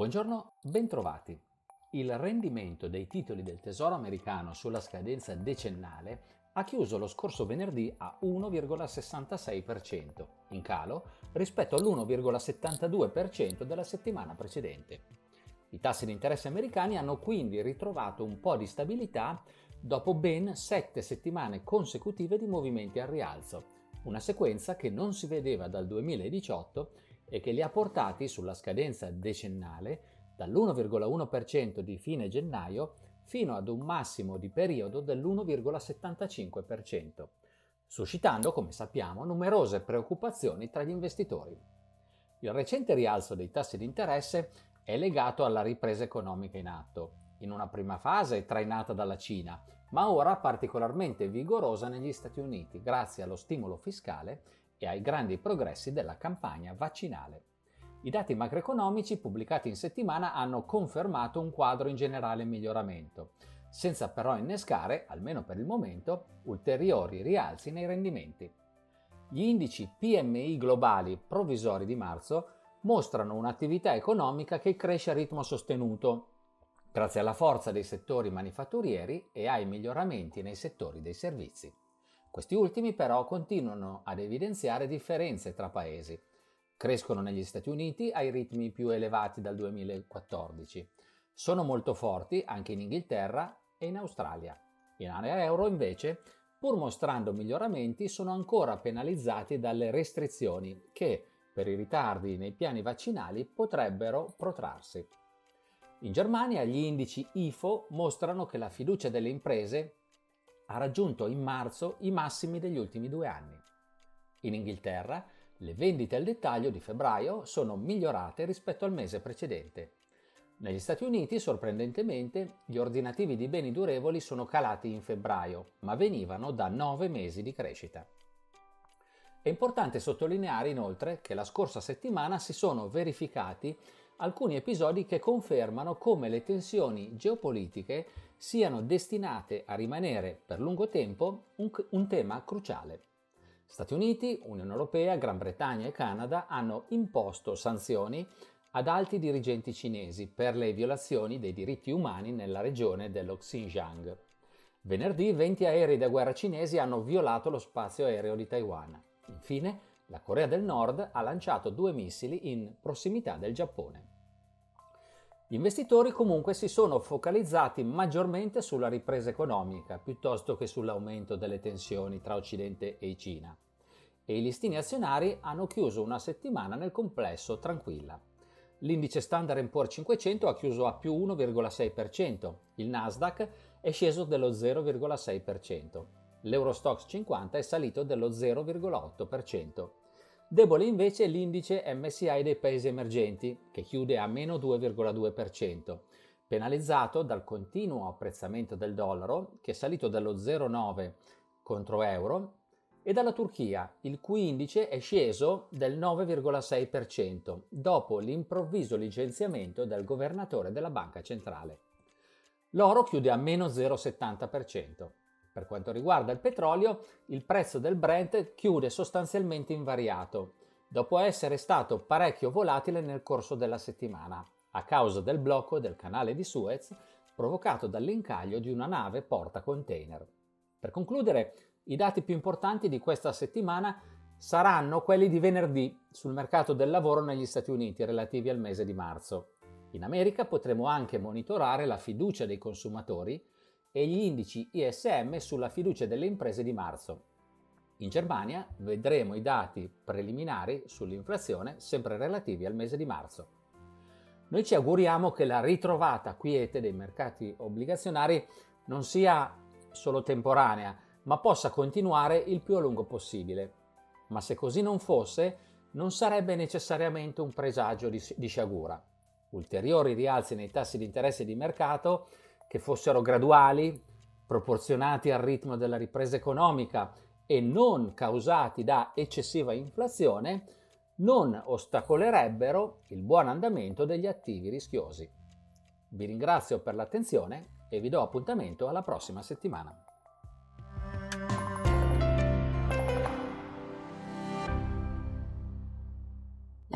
Buongiorno, bentrovati. Il rendimento dei titoli del Tesoro americano sulla scadenza decennale ha chiuso lo scorso venerdì a 1,66%, in calo rispetto all'1,72% della settimana precedente. I tassi di interesse americani hanno quindi ritrovato un po' di stabilità dopo ben sette settimane consecutive di movimenti al rialzo, una sequenza che non si vedeva dal 2018 e che li ha portati sulla scadenza decennale dall'1,1% di fine gennaio fino ad un massimo di periodo dell'1,75%, suscitando, come sappiamo, numerose preoccupazioni tra gli investitori. Il recente rialzo dei tassi di interesse è legato alla ripresa economica in atto, in una prima fase trainata dalla Cina, ma ora particolarmente vigorosa negli Stati Uniti grazie allo stimolo fiscale e ai grandi progressi della campagna vaccinale. I dati macroeconomici pubblicati in settimana hanno confermato un quadro in generale miglioramento, senza però innescare, almeno per il momento, ulteriori rialzi nei rendimenti. Gli indici PMI globali provvisori di marzo mostrano un'attività economica che cresce a ritmo sostenuto, grazie alla forza dei settori manifatturieri e ai miglioramenti nei settori dei servizi. Questi ultimi però continuano ad evidenziare differenze tra paesi. Crescono negli Stati Uniti ai ritmi più elevati dal 2014. Sono molto forti anche in Inghilterra e in Australia. In area euro invece, pur mostrando miglioramenti, sono ancora penalizzati dalle restrizioni che, per i ritardi nei piani vaccinali, potrebbero protrarsi. In Germania gli indici IFO mostrano che la fiducia delle imprese ha raggiunto in marzo i massimi degli ultimi due anni. In Inghilterra le vendite al dettaglio di febbraio sono migliorate rispetto al mese precedente. Negli Stati Uniti, sorprendentemente, gli ordinativi di beni durevoli sono calati in febbraio, ma venivano da nove mesi di crescita. È importante sottolineare inoltre che la scorsa settimana si sono verificati alcuni episodi che confermano come le tensioni geopolitiche siano destinate a rimanere per lungo tempo un, un, tema cruciale. Stati Uniti, Unione Europea, Gran Bretagna e Canada hanno imposto sanzioni ad alti dirigenti cinesi per le violazioni dei diritti umani nella regione dello Xinjiang. Venerdì 20 aerei da guerra cinesi hanno violato lo spazio aereo di Taiwan. Infine, la Corea del Nord ha lanciato due missili in prossimità del Giappone. Gli investitori comunque si sono focalizzati maggiormente sulla ripresa economica piuttosto che sull'aumento delle tensioni tra Occidente e Cina e i listini azionari hanno chiuso una settimana nel complesso tranquilla. L'indice Standard Poor's 500 ha chiuso a più 1,6%, il Nasdaq è sceso dello 0,6%, l'Eurostox 50 è salito dello 0,8%. Debole invece l'indice MSI dei paesi emergenti, che chiude a meno 2,2%, penalizzato dal continuo apprezzamento del dollaro, che è salito dallo 0,9 contro euro, e dalla Turchia, il cui indice è sceso del 9,6% dopo l'improvviso licenziamento del governatore della banca centrale. L'oro chiude a meno 0,70%. Per quanto riguarda il petrolio, il prezzo del Brent chiude sostanzialmente invariato, dopo essere stato parecchio volatile nel corso della settimana, a causa del blocco del canale di Suez provocato dall'incaglio di una nave porta container. Per concludere, i dati più importanti di questa settimana saranno quelli di venerdì sul mercato del lavoro negli Stati Uniti relativi al mese di marzo. In America potremo anche monitorare la fiducia dei consumatori e gli indici ISM sulla fiducia delle imprese di marzo. In Germania vedremo i dati preliminari sull'inflazione sempre relativi al mese di marzo. Noi ci auguriamo che la ritrovata quiete dei mercati obbligazionari non sia solo temporanea, ma possa continuare il più a lungo possibile. Ma se così non fosse, non sarebbe necessariamente un presagio di, sciagura. Ulteriori rialzi nei tassi di interesse di mercato che fossero graduali, proporzionati al ritmo della ripresa economica e non causati da eccessiva inflazione, non ostacolerebbero il buon andamento degli attivi rischiosi. Vi ringrazio per l'attenzione e vi do appuntamento alla prossima settimana.